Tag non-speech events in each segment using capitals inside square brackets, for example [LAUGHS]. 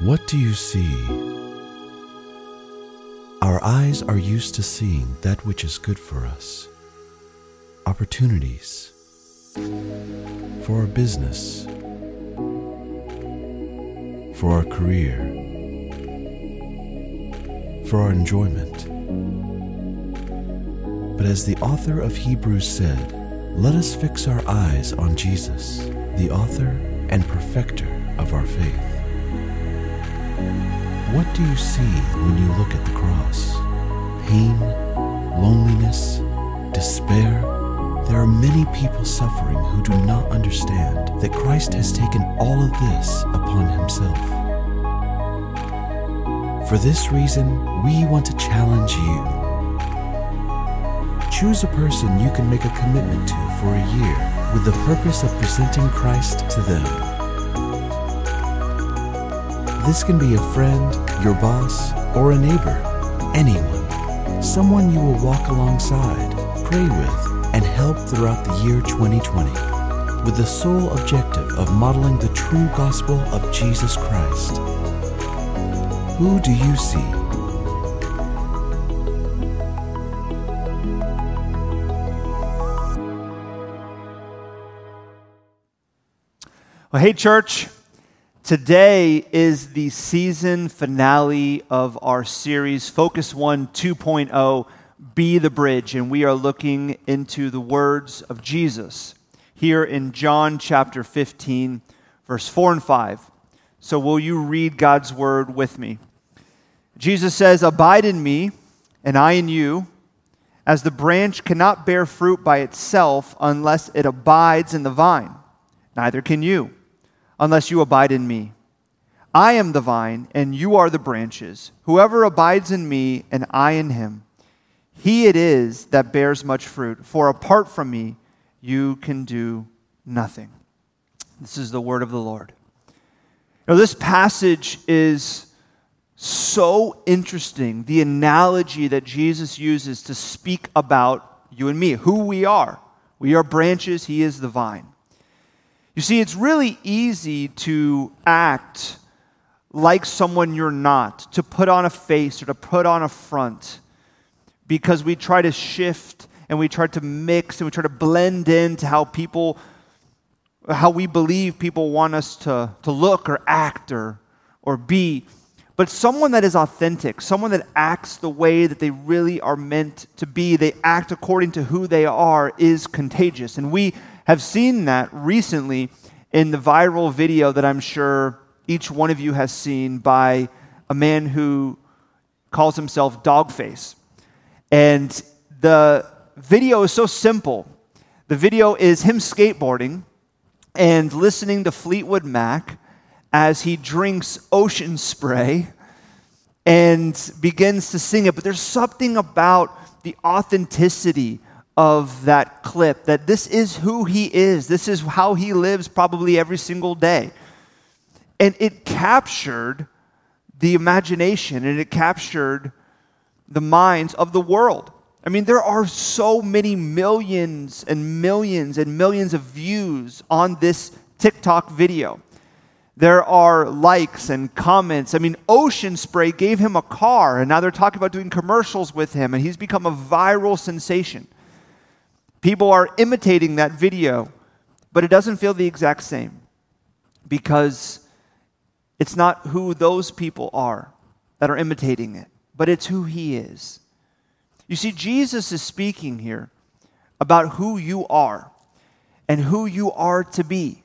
What do you see? Our eyes are used to seeing that which is good for us. Opportunities for our business, for our career, for our enjoyment. But as the author of Hebrews said, let us fix our eyes on Jesus, the author and perfecter of our faith. What do you see when you look at the cross? Pain, loneliness, despair? There are many people suffering who do not understand that Christ has taken all of this upon himself. For this reason, we want to challenge you. Choose a person you can make a commitment to for a year with the purpose of presenting Christ to them. This can be a friend, your boss, or a neighbor, anyone, someone you will walk alongside, pray with, and help throughout the year 2020 with the sole objective of modeling the true gospel of Jesus Christ. Who do you see? Well, hey, church. Today is the season finale of our series, Focus One 2.0 Be the Bridge. And we are looking into the words of Jesus here in John chapter 15, verse 4 and 5. So, will you read God's word with me? Jesus says, Abide in me, and I in you, as the branch cannot bear fruit by itself unless it abides in the vine. Neither can you unless you abide in me. I am the vine, and you are the branches. Whoever abides in me, and I in him, he it is that bears much fruit. For apart from me, you can do nothing. This is the word of the Lord. Now, this passage is so interesting. The analogy that Jesus uses to speak about you and me, who we are. We are branches, he is the vine. You see, it's really easy to act like someone you're not, to put on a face or to put on a front, because we try to shift and we try to mix and we try to blend into how people, how we believe people want us to, to look or act or, or be. But someone that is authentic, someone that acts the way that they really are meant to be, they act according to who they are, is contagious. And we have seen that recently in the viral video that I'm sure each one of you has seen by a man who calls himself Dogface. And the video is so simple. The video is him skateboarding and listening to Fleetwood Mac as he drinks ocean spray and begins to sing it. But there's something about the authenticity of that clip that this is who he is. This is how he lives probably every single day. And it captured the imagination and it captured the minds of the world. I mean, there are so many millions and millions and millions of views on this TikTok video. There are likes and comments. I mean, Ocean Spray gave him a car, and now they're talking about doing commercials with him, and he's become a viral sensation. People are imitating that video, but it doesn't feel the exact same because it's not who those people are that are imitating it, but it's who he is. You see, Jesus is speaking here about who you are and who you are to be.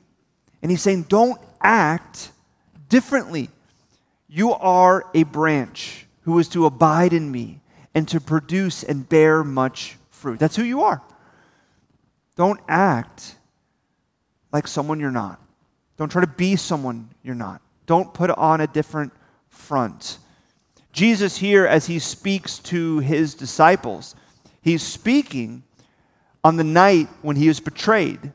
And he's saying, don't act differently. You are a branch who is to abide in me and to produce and bear much fruit. That's who you are. Don't act like someone you're not. Don't try to be someone you're not. Don't put on a different front. Jesus, here, as he speaks to his disciples, he's speaking on the night when he was betrayed.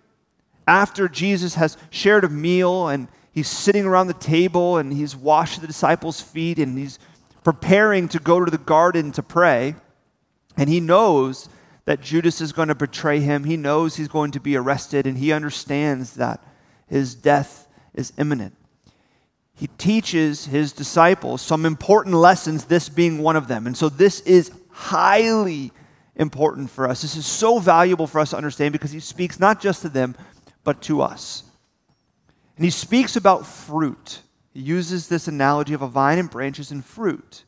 After Jesus has shared a meal and he's sitting around the table and he's washed the disciples' feet and he's preparing to go to the garden to pray, and he knows that Judas is going to betray him. He knows he's going to be arrested, and he understands that his death is imminent. he teaches his disciples some important lessons, this being one of them. And so this is highly important for us. This is so valuable for us to understand because he speaks not just to them, but to us. And he speaks about fruit. He uses this analogy of a vine and branches and fruit.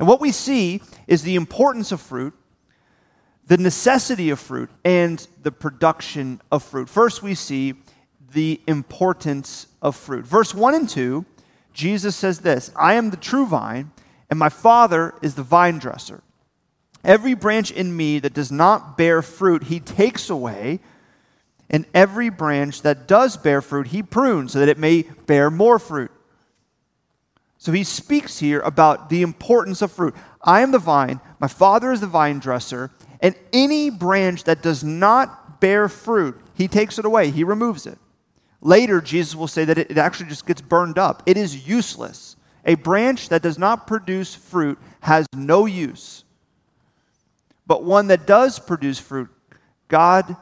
And what we see is the importance of fruit, the necessity of fruit, and the production of fruit. First, we see the importance of fruit. Verse 1 and 2 Jesus says this I am the true vine, and my Father is the vine dresser. Every branch in me that does not bear fruit, he takes away. And every branch that does bear fruit, he prunes so that it may bear more fruit. So he speaks here about the importance of fruit. I am the vine, my Father is the vine dresser, and any branch that does not bear fruit, he takes it away, he removes it. Later, Jesus will say that it, actually just gets burned up. It is useless. A branch that does not produce fruit has no use. But one that does produce fruit, God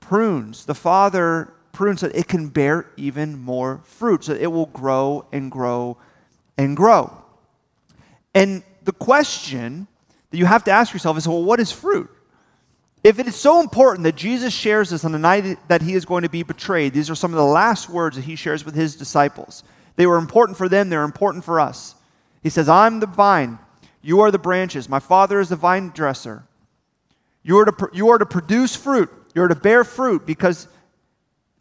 prunes. The Father prunes so that it can bear even more fruit, so it will grow and grow and grow. And the question that you have to ask yourself is well, what is fruit? If it is so important that Jesus shares this on the night that he is going to be betrayed, these are some of the last words that he shares with his disciples. They were important for them, they're important for us. He says, I'm the vine, you are the branches. My Father is the vine dresser. You are, to, you are to produce fruit, you are to bear fruit, because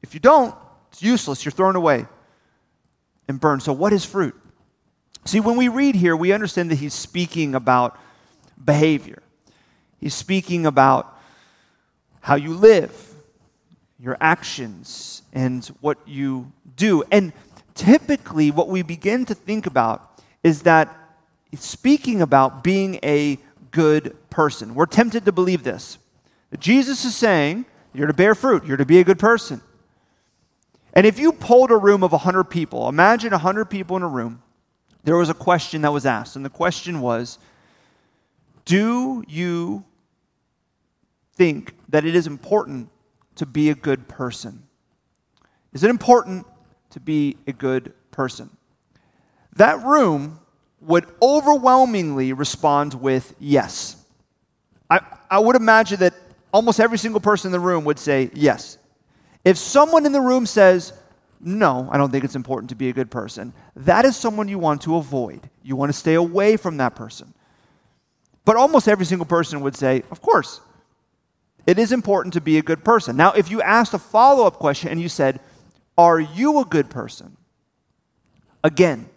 if you don't, it's useless, you're thrown away and burned. So, what is fruit? See, when we read here, we understand that he's speaking about behavior. He's speaking about how you live, your actions, and what you do. And typically, what we begin to think about is that speaking about being a good person. We're tempted to believe this. Jesus is saying, you're to bear fruit, you're to be a good person. And if you polled a room of 100 people, imagine 100 people in a room, there was a question that was asked. And the question was Do you think that it is important to be a good person? Is it important to be a good person? That room would overwhelmingly respond with yes. I, I would imagine that almost every single person in the room would say yes. If someone in the room says, no, I don't think it's important to be a good person, that is someone you want to avoid. You want to stay away from that person. But almost every single person would say, of course, it is important to be a good person. Now, if you asked a follow up question and you said, Are you a good person? Again,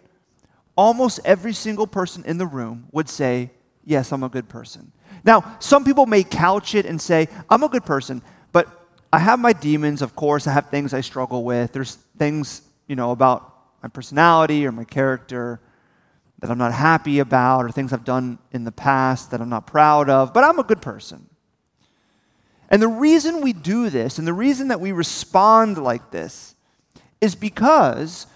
almost every single person in the room would say, Yes, I'm a good person. Now, some people may couch it and say, I'm a good person, but I have my demons, of course. I have things I struggle with. There's things, you know, about my personality or my character that I'm not happy about, or things I've done in the past that I'm not proud of, but I'm a good person. And the reason we do this and the reason that we respond like this is because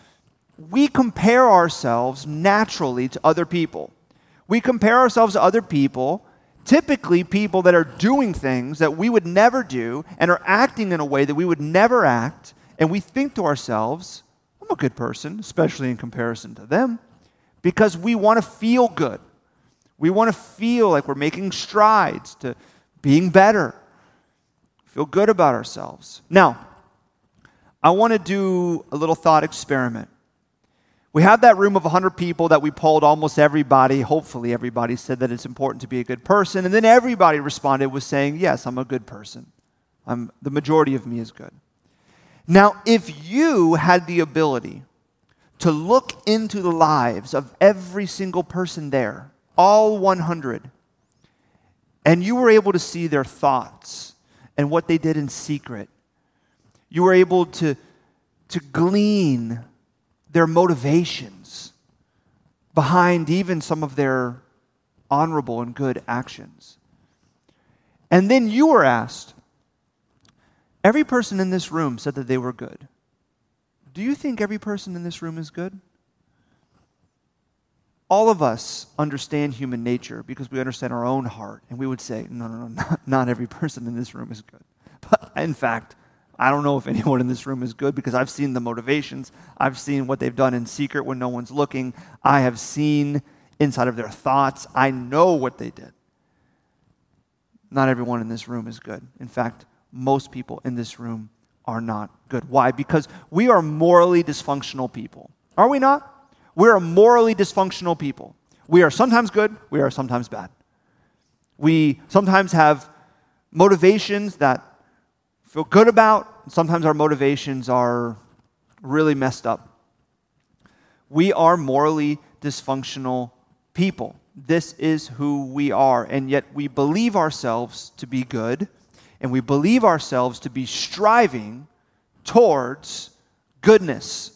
we compare ourselves naturally to other people. We compare ourselves to other people, typically people that are doing things that we would never do and are acting in a way that we would never act, and we think to ourselves, I'm a good person, especially in comparison to them, because we want to feel good. We want to feel like we're making strides to being better feel good about ourselves. Now, I want to do a little thought experiment. We have that room of 100 people that we polled. Almost everybody, hopefully everybody, said that it's important to be a good person. And then everybody responded with saying, Yes, I'm a good person. I'm, the majority of me is good. Now, if you had the ability to look into the lives of every single person there, all 100, and you were able to see their thoughts, and what they did in secret. You were able to, to glean their motivations behind even some of their honorable and good actions. And then you were asked, every person in this room said that they were good. Do you think every person in this room is good? all of us understand human nature because we understand our own heart, and we would say, no, no, no, [LAUGHS] not, not every person in this room is good. [LAUGHS] But in fact, I don't know if anyone in this room is good because I've seen the motivations. I've seen what they've done in secret when no one's looking. I have seen inside of their thoughts. I know what they did. Not everyone in this room is good. In fact, most people in this room are not good. Why? Because we are morally dysfunctional people. Are we not? We are morally dysfunctional people. We are sometimes good, we are sometimes bad. We sometimes have motivations that feel good about, sometimes our motivations are really messed up. We are morally dysfunctional people. This is who we are, and yet we believe ourselves to be good, and we believe ourselves to be striving towards goodness.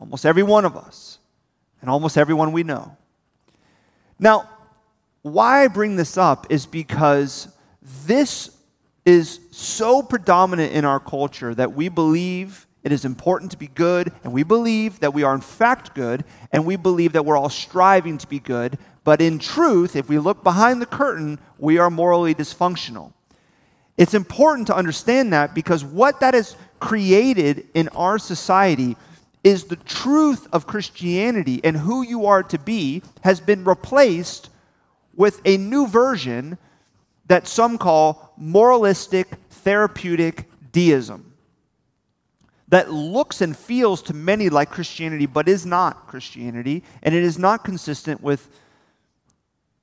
Almost every one of us, and almost everyone we know. Now, why I bring this up is because this is so predominant in our culture that we believe it is important to be good, and we believe that we are in fact good, and we believe that we're all striving to be good. But in truth, if we look behind the curtain, we are morally dysfunctional. It's important to understand that because what that has created in our society is the truth of Christianity and who you are to be has been replaced with a new version that some call moralistic therapeutic deism that looks and feels to many like Christianity, but is not Christianity, and it is not consistent with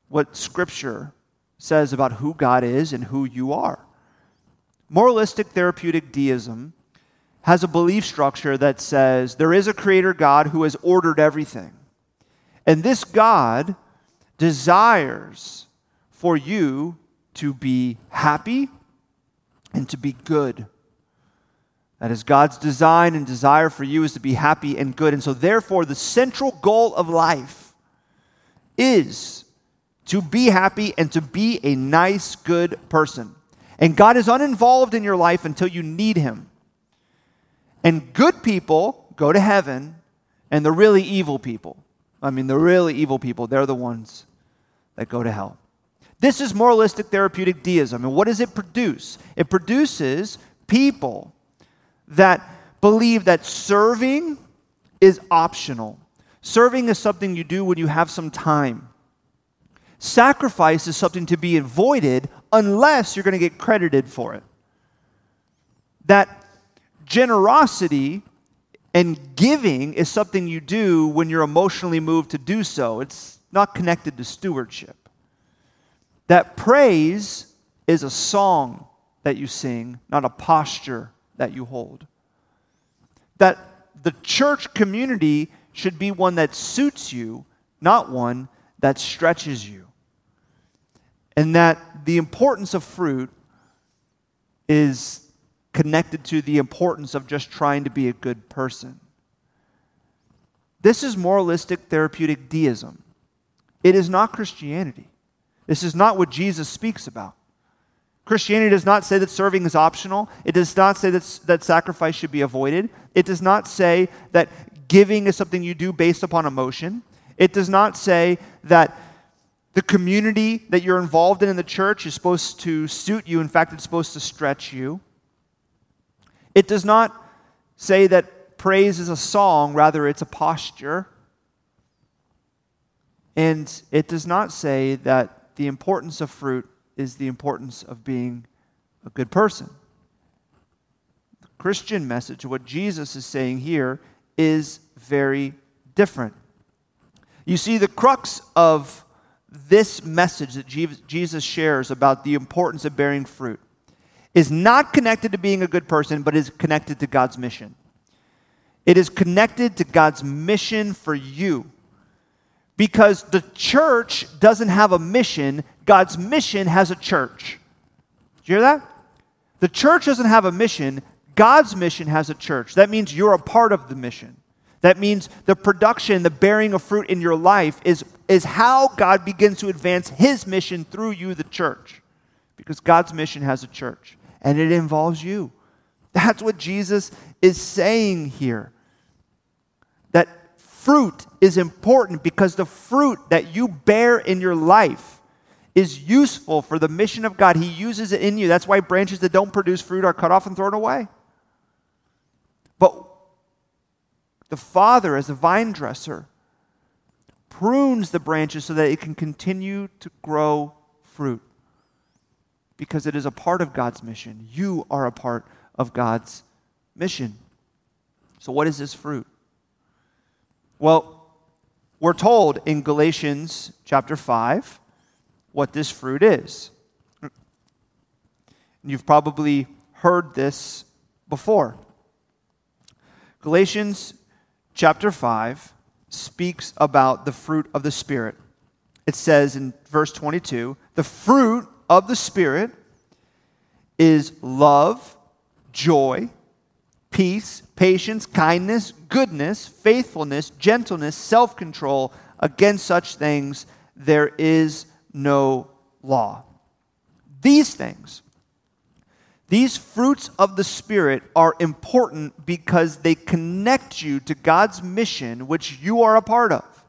what Scripture says about who God is and who you are. Moralistic therapeutic deism has a belief structure that says there is a creator God who has ordered everything. And this God desires for you to be happy and to be good. That is God's design and desire for you is to be happy and good. And so, therefore, the central goal of life is to be happy and to be a nice, good person. And God is uninvolved in your life until you need Him. And good people go to heaven, and the really evil people, I mean, the really evil people, they're the ones that go to hell. This is moralistic therapeutic deism. And what does it produce? It produces people that believe that serving is optional. Serving is something you do when you have some time. Sacrifice is something to be avoided unless you're going to get credited for it. That generosity and giving is something you do when you're emotionally moved to do so. It's not connected to stewardship. That praise is a song that you sing, not a posture that you hold. That the church community should be one that suits you, not one that stretches you. And that the importance of fruit is connected to the importance of just trying to be a good person. This is moralistic therapeutic deism. It is not Christianity. This is not what Jesus speaks about. Christianity does not say that serving is optional. It does not say that, that sacrifice should be avoided. It does not say that giving is something you do based upon emotion. It does not say that the community that you're involved in in the church is supposed to suit you. In fact, it's supposed to stretch you. It does not say that praise is a song, rather, it's a posture. And it does not say that the importance of fruit is the importance of being a good person. The Christian message, what Jesus is saying here, is very different. You see, the crux of this message that Jesus shares about the importance of bearing fruit is not connected to being a good person, but is connected to God's mission. It is connected to God's mission for you. Because the church doesn't have a mission, God's mission has a church. Did you hear that? The church doesn't have a mission, God's mission has a church. That means you're a part of the mission. That means the production, the bearing of fruit in your life is, is how God begins to advance his mission through you, the church. Because God's mission has a church, and it involves you. That's what Jesus is saying here. That fruit is important because the fruit that you bear in your life is useful for the mission of God. He uses it in you. That's why branches that don't produce fruit are cut off and thrown away. But the Father, as a vine dresser, prunes the branches so that it can continue to grow fruit because it is a part of God's mission. You are a part of God's mission. So, what is this fruit? Well, we're told in Galatians chapter 5 what this fruit is. You've probably heard this before. Galatians chapter 5 speaks about the fruit of the Spirit. It says in verse 22 the fruit of the Spirit is love, joy, peace, patience, kindness, goodness, faithfulness, gentleness, self control. Against such things there is no law. These things, these fruits of the Spirit are important because they connect you to God's mission, which you are a part of.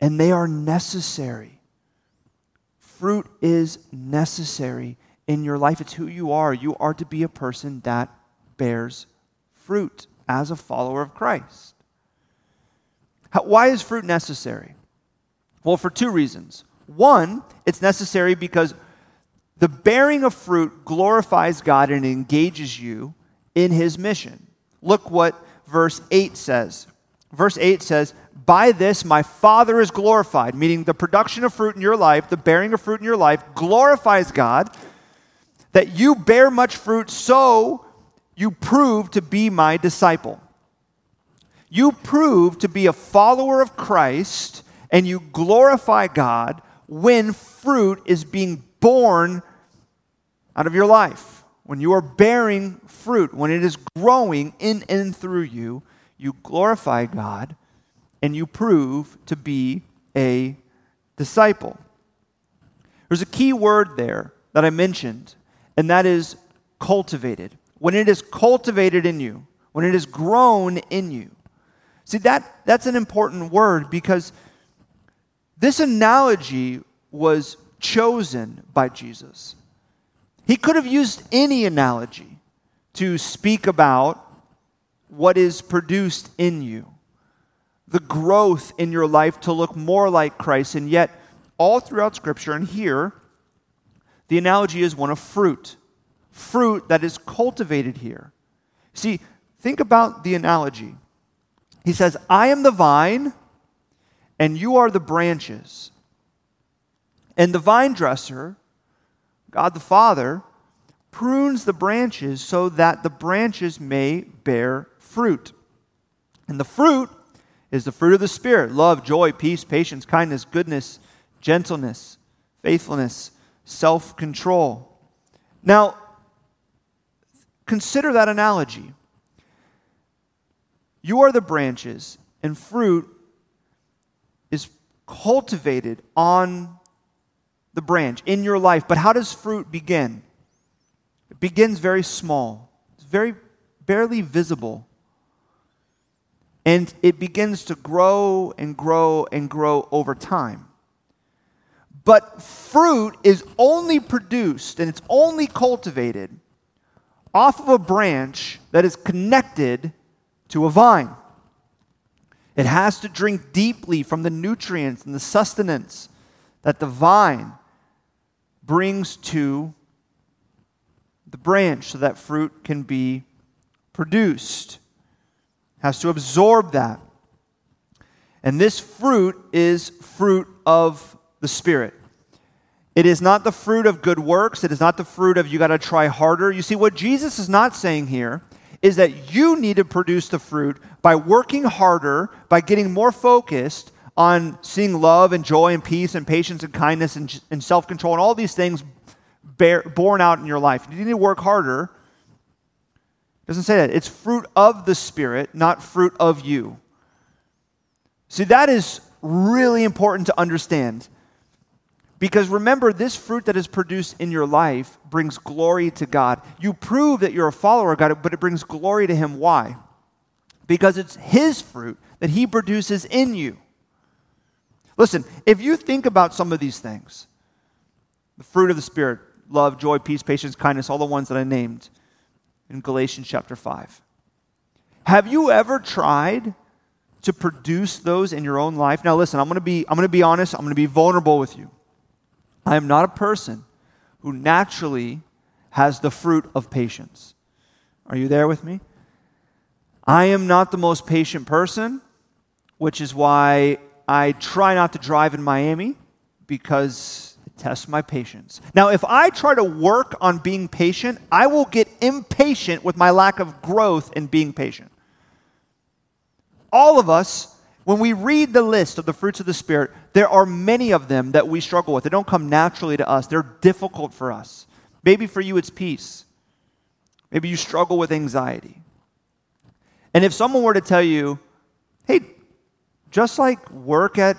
And they are necessary. Fruit is necessary in your life. It's who you are. You are to be a person that bears fruit as a follower of Christ. How, why is fruit necessary? Well, for two reasons. One, it's necessary because the bearing of fruit glorifies God and engages you in his mission. Look what verse 8 says. Verse 8 says, By this my Father is glorified, meaning the production of fruit in your life, the bearing of fruit in your life, glorifies God, that you bear much fruit, so you prove to be my disciple. You prove to be a follower of Christ, and you glorify God when fruit is being born out of your life. When you are bearing fruit, when it is growing in and through you, you glorify God and you prove to be a disciple. There's a key word there that I mentioned, and that is cultivated. When it is cultivated in you, when it is grown in you. See, that, that's an important word because this analogy was chosen by Jesus. He could have used any analogy to speak about what is produced in you, the growth in your life to look more like Christ, and yet, all throughout Scripture and here, the analogy is one of fruit. Fruit that is cultivated here. See, think about the analogy. He says, I am the vine, and you are the branches. And the vine dresser, God the Father, prunes the branches so that the branches may bear fruit. And the fruit is the fruit of the Spirit love, joy, peace, patience, kindness, goodness, gentleness, faithfulness, self control. Now, consider that analogy. You are the branches, and fruit is cultivated on the branch in your life. But how does fruit begin? It begins very small, it's very barely visible. And it begins to grow and grow and grow over time. But fruit is only produced and it's only cultivated off of a branch that is connected to a vine. It has to drink deeply from the nutrients and the sustenance that the vine brings to the branch so that fruit can be produced. Has to absorb that. And this fruit is fruit of the Spirit. It is not the fruit of good works. It is not the fruit of you got to try harder. You see, what Jesus is not saying here is that you need to produce the fruit by working harder, by getting more focused on seeing love and joy and peace and patience and kindness and, and self control and all these things bear, born out in your life. You need to work harder. It doesn't say that. It's fruit of the Spirit, not fruit of you. See, that is really important to understand. Because remember, this fruit that is produced in your life brings glory to God. You prove that you're a follower of God, but it brings glory to Him. Why? Because it's His fruit that He produces in you. Listen, if you think about some of these things, The fruit of the Spirit love, joy, peace, patience, kindness, all the ones that I named in Galatians chapter 5. Have you ever tried to produce those in your own life? Now listen, I'm going to be I'm going to be honest, I'm going to be vulnerable with you. I am not a person who naturally has the fruit of patience. Are you there with me? I am not the most patient person, which is why I try not to drive in Miami because it tests my patience. Now, if I try to work on being patient, I will get impatient with my lack of growth in being patient. All of us, when we read the list of the fruits of the Spirit, there are many of them that we struggle with. They don't come naturally to us, they're difficult for us. Maybe for you, it's peace. Maybe you struggle with anxiety. And if someone were to tell you, just like work at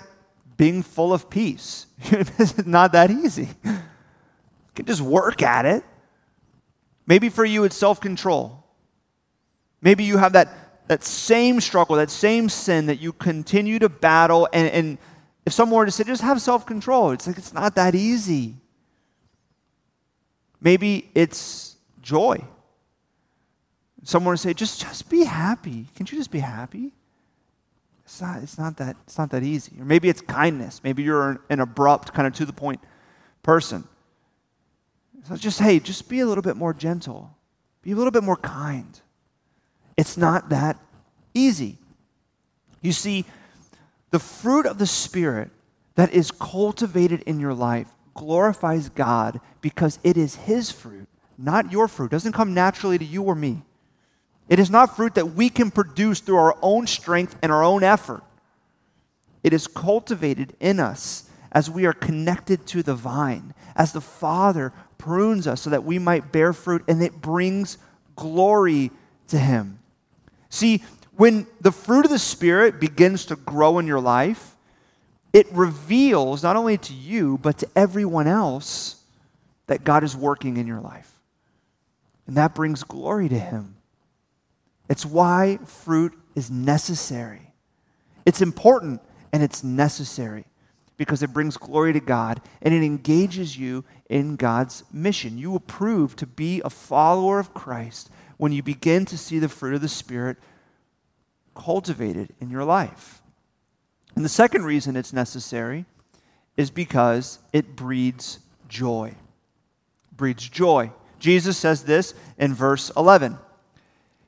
being full of peace, [LAUGHS] it's not that easy. You can just work at it. Maybe for you, it's self control. Maybe you have that, that same struggle, that same sin that you continue to battle. And, and if someone were to say, just have self control, it's like it's not that easy. Maybe it's joy. Someone would say, just, just be happy. Can't you just be happy? It's not, it's, not that, it's not that easy. Or maybe it's kindness. Maybe you're an, an abrupt, kind of to the point person. So just, hey, just be a little bit more gentle. Be a little bit more kind. It's not that easy. You see, the fruit of the Spirit that is cultivated in your life glorifies God because it is His fruit, not your fruit. It doesn't come naturally to you or me. It is not fruit that we can produce through our own strength and our own effort. It is cultivated in us as we are connected to the vine, as the Father prunes us so that we might bear fruit, and it brings glory to Him. See, when the fruit of the Spirit begins to grow in your life, it reveals not only to you, but to everyone else that God is working in your life. And that brings glory to Him. It's why fruit is necessary. It's important and it's necessary because it brings glory to God and it engages you in God's mission. You will prove to be a follower of Christ when you begin to see the fruit of the Spirit cultivated in your life. And the second reason it's necessary is because it breeds joy. Breeds joy. Jesus says this in verse 11.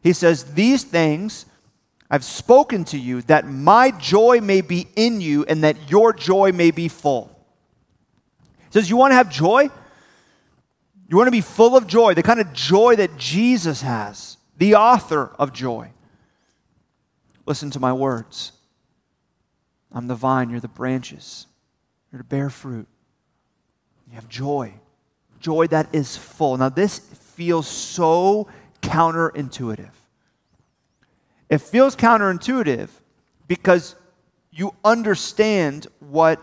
He says, These things I've spoken to you, that my joy may be in you and that your joy may be full. He says, You want to have joy? You want to be full of joy, the kind of joy that Jesus has, the author of joy. Listen to my words. I'm the vine, you're the branches. You're to bear fruit. You have joy. Joy that is full. Now, this feels so counterintuitive. It feels counterintuitive because you understand what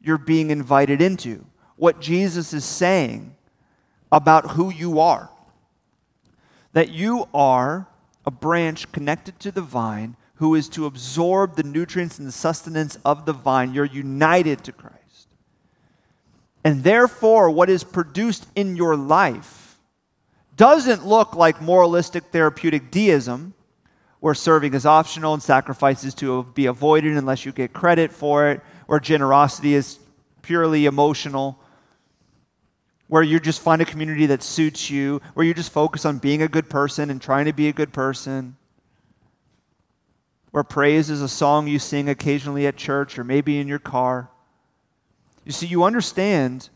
you're being invited into, what Jesus is saying about who you are. That you are a branch connected to the vine who is to absorb the nutrients and the sustenance of the vine. You're united to Christ. And therefore, what is produced in your life doesn't look like moralistic therapeutic deism, where serving is optional and sacrifices to be avoided unless you get credit for it, where generosity is purely emotional, where you just find a community that suits you, where you just focus on being a good person and trying to be a good person. Where praise is a song you sing occasionally at church or maybe in your car. You see, you understand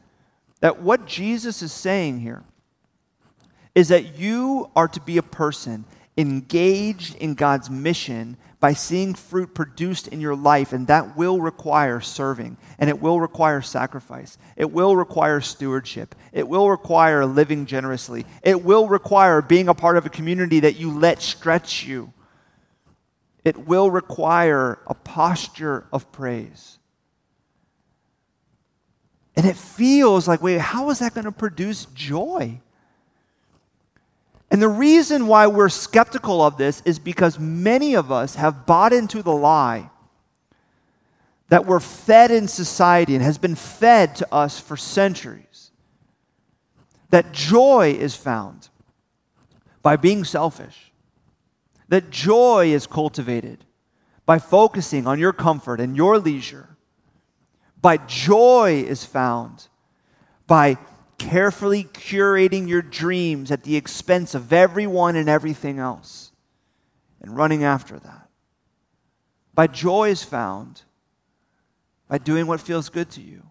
that what Jesus is saying here is that you are to be a person engaged in God's mission by seeing fruit produced in your life, and that will require serving, and it will require sacrifice, it will require stewardship, it will require living generously, it will require being a part of a community that you let stretch you it will require a posture of praise. And it feels like, wait, how is that going to produce joy? And the reason why we're skeptical of this is because many of us have bought into the lie that we're fed in society and has been fed to us for centuries. That joy is found by being selfish. That joy is cultivated by focusing on your comfort and your leisure. By joy is found by carefully curating your dreams at the expense of everyone and everything else and running after that. By joy is found by doing what feels good to you.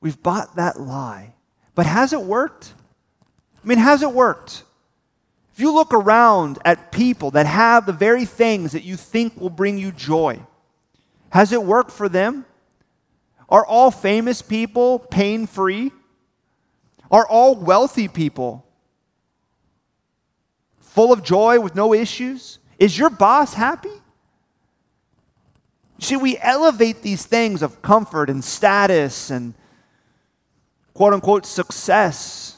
We've bought that lie. But has it worked? I mean, has it worked? If you look around at people that have the very things that you think will bring you joy, has it worked for them? Are all famous people pain free? Are all wealthy people full of joy with no issues? Is your boss happy? See, we elevate these things of comfort and status and quote unquote success,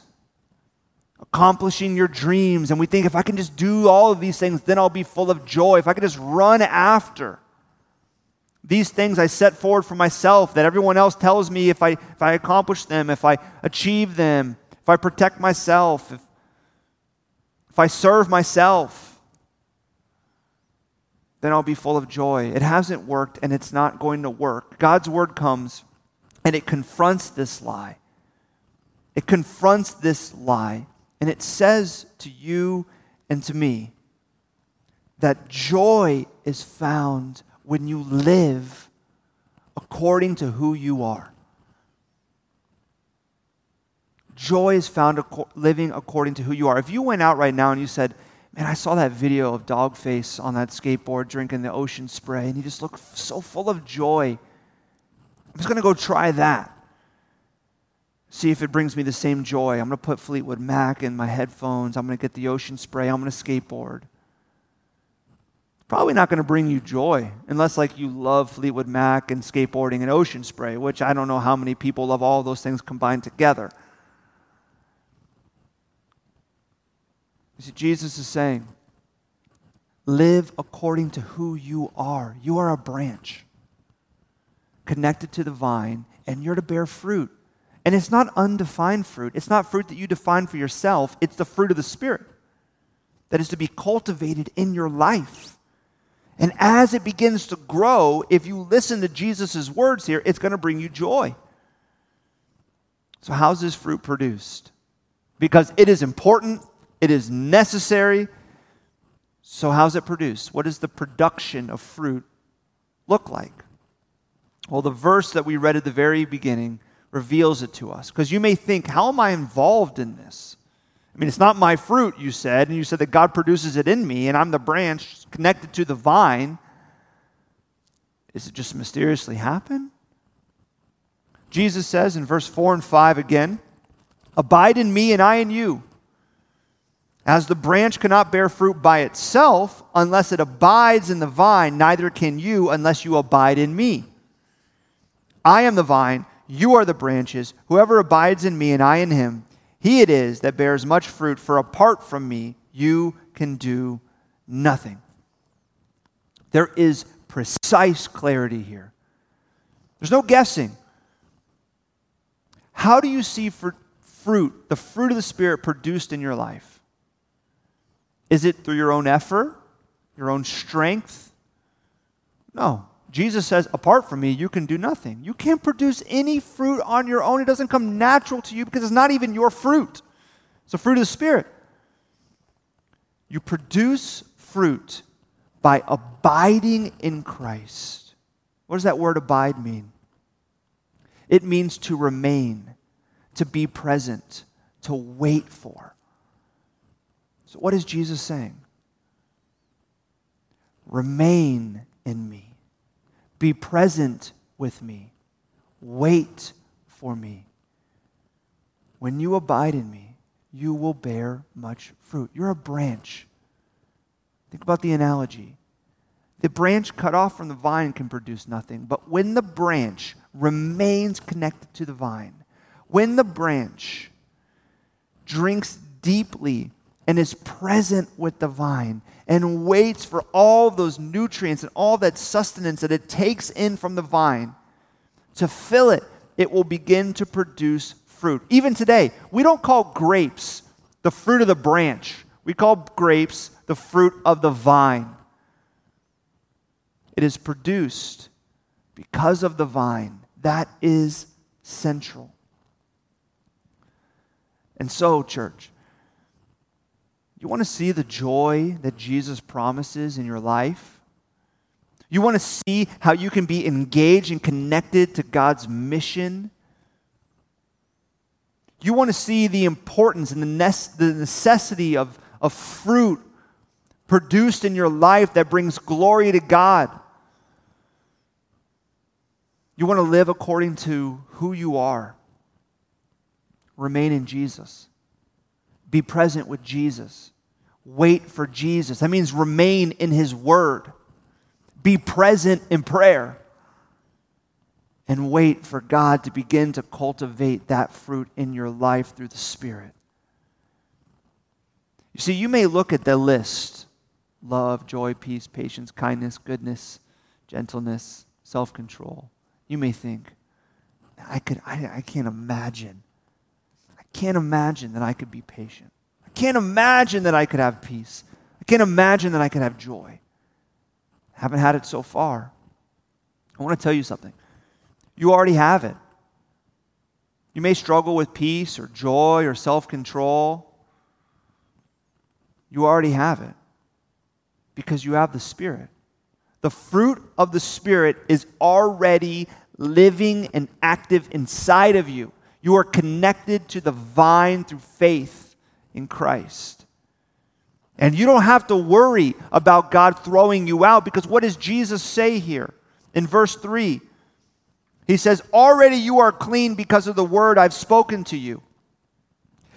accomplishing your dreams. And we think if I can just do all of these things, then I'll be full of joy. If I can just run after these things I set forward for myself that everyone else tells me if I, if I accomplish them, if I achieve them, if I protect myself, if, if I serve myself then I'll be full of joy. It hasn't worked and it's not going to work. God's word comes and it confronts this lie. It confronts this lie and it says to you and to me that joy is found when you live according to who you are. Joy is found living according to who you are. If you went out right now and you said, Man, I saw that video of Dogface on that skateboard drinking the ocean spray, and he just looked so full of joy. I'm just going to go try that. See if it brings me the same joy. I'm going to put Fleetwood Mac in my headphones. I'm going to get the ocean spray. I'm going to skateboard. Probably not going to bring you joy unless, like, you love Fleetwood Mac and skateboarding and ocean spray, which I don't know how many people love all those things combined together. You see, Jesus is saying, live according to who you are. You are a branch connected to the vine, and you're to bear fruit. And it's not undefined fruit. It's not fruit that you define for yourself. It's the fruit of the Spirit that is to be cultivated in your life. And as it begins to grow, if you listen to Jesus' words here, it's going to bring you joy. So, how's this fruit produced? Because it is important it is necessary. So, how's it produced? What does the production of fruit look like? Well, the verse that we read at the very beginning reveals it to us. Because you may think, how am I involved in this? I mean, it's not my fruit, you said, and you said that God produces it in me, and I'm the branch connected to the vine. Is it just mysteriously happen? Jesus says in verse 4 and 5 again, Abide in me, and I in you. As the branch cannot bear fruit by itself unless it abides in the vine, neither can you unless you abide in me. I am the vine, you are the branches. Whoever abides in me and I in him, he it is that bears much fruit, for apart from me, you can do nothing. There is precise clarity here. There's no guessing. How do you see fruit, the fruit of the Spirit produced in your life? Is it through your own effort, your own strength? No. Jesus says, apart from me, you can do nothing. You can't produce any fruit on your own. It doesn't come natural to you because it's not even your fruit, it's a fruit of the Spirit. You produce fruit by abiding in Christ. What does that word abide mean? It means to remain, to be present, to wait for. So, what is Jesus saying? Remain in me, be present with me, wait for me. When you abide in me, you will bear much fruit. You're a branch. Think about the analogy. The branch cut off from the vine can produce nothing, but when the branch remains connected to the vine, when the branch drinks deeply and is present with the vine and waits for all those nutrients and all that sustenance that it takes in from the vine to fill it, it will begin to produce fruit. Even today, we don't call grapes the fruit of the branch, we call grapes the fruit of the vine. It is produced because of the vine. That is central. And so, church, you want to see the joy that Jesus promises in your life? You want to see how you can be engaged and connected to God's mission? You want to see the importance and the, necessity of, of fruit produced in your life that brings glory to God. You want to live according to who you are. Remain in Jesus. Be present with Jesus. Wait for Jesus. That means remain in His Word. Be present in prayer. And wait for God to begin to cultivate that fruit in your life through the Spirit. You see, you may look at the list love, joy, peace, patience, kindness, goodness, gentleness, self control. You may think, I, could, I, I can't imagine. I can't imagine that I could be patient. I can't imagine that I could have peace. I can't imagine that I could have joy. I haven't had it so far. I want to tell you something. You already have it. You may struggle with peace or joy or self control. You already have it because you have the Spirit. The fruit of the Spirit is already living and active inside of you. You are connected to the vine through faith in Christ. And you don't have to worry about God throwing you out because what does Jesus say here in verse 3? He says, Already you are clean because of the word I've spoken to you.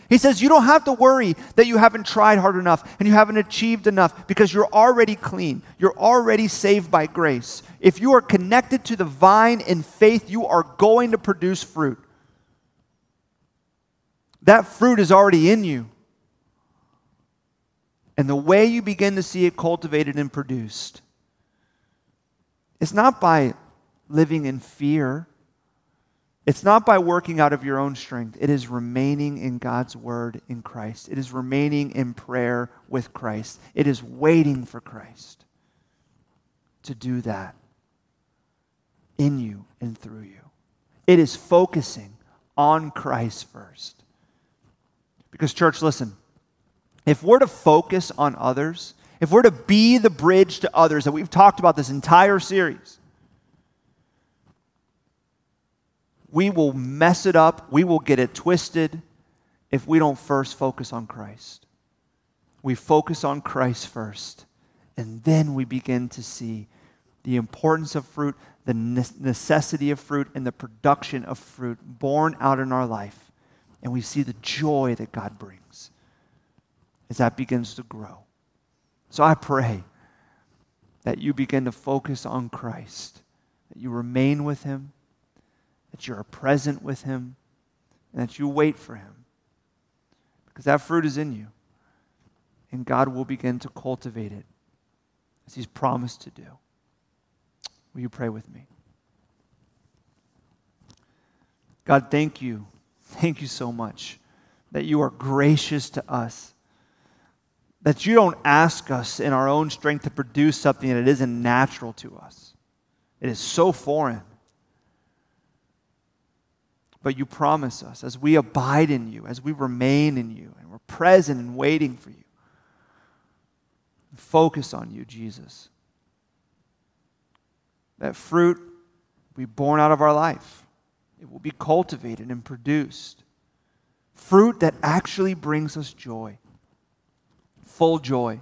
He says, You don't have to worry that you haven't tried hard enough and you haven't achieved enough because you're already clean. You're already saved by grace. If you are connected to the vine in faith, you are going to produce fruit. That fruit is already in you. And the way you begin to see it cultivated and produced is not by living in fear. It's not by working out of your own strength. It is remaining in God's word in Christ. It is remaining in prayer with Christ. It is waiting for Christ to do that in you and through you. It is focusing on Christ first. Because, church, listen if we're to focus on others, if we're to be the bridge to others that we've talked about this entire series, we will mess it up, we will get it twisted if we don't first focus on Christ. We focus on Christ first, and then we begin to see the importance of fruit, the necessity of fruit, and the production of fruit born out in our life. And we see the joy that God brings as that begins to grow. So I pray that you begin to focus on Christ, that you remain with Him, that you are present with Him, and that you wait for Him. Because that fruit is in you, and God will begin to cultivate it as He's promised to do. Will you pray with me? God, thank you. Thank you so much that you are gracious to us that you don't ask us in our own strength to produce something that isn't natural to us. It is so foreign. But you promise us as we abide in you, as we remain in you, and we're present and waiting for you, focus on you, Jesus. That fruit will be born out of our life, it will be cultivated and produced. Fruit that actually brings us joy full joy.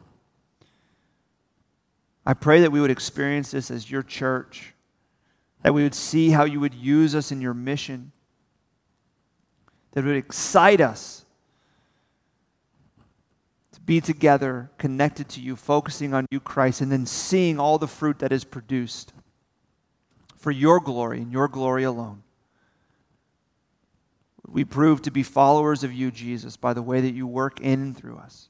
I pray that we would experience this as your church, that we would see how you would use us in your mission, that would excite us to be together, connected to you, focusing on you, Christ, and then seeing all the fruit that is produced for your glory and your glory alone. We prove to be followers of you, Jesus, by the way that you work in and through us.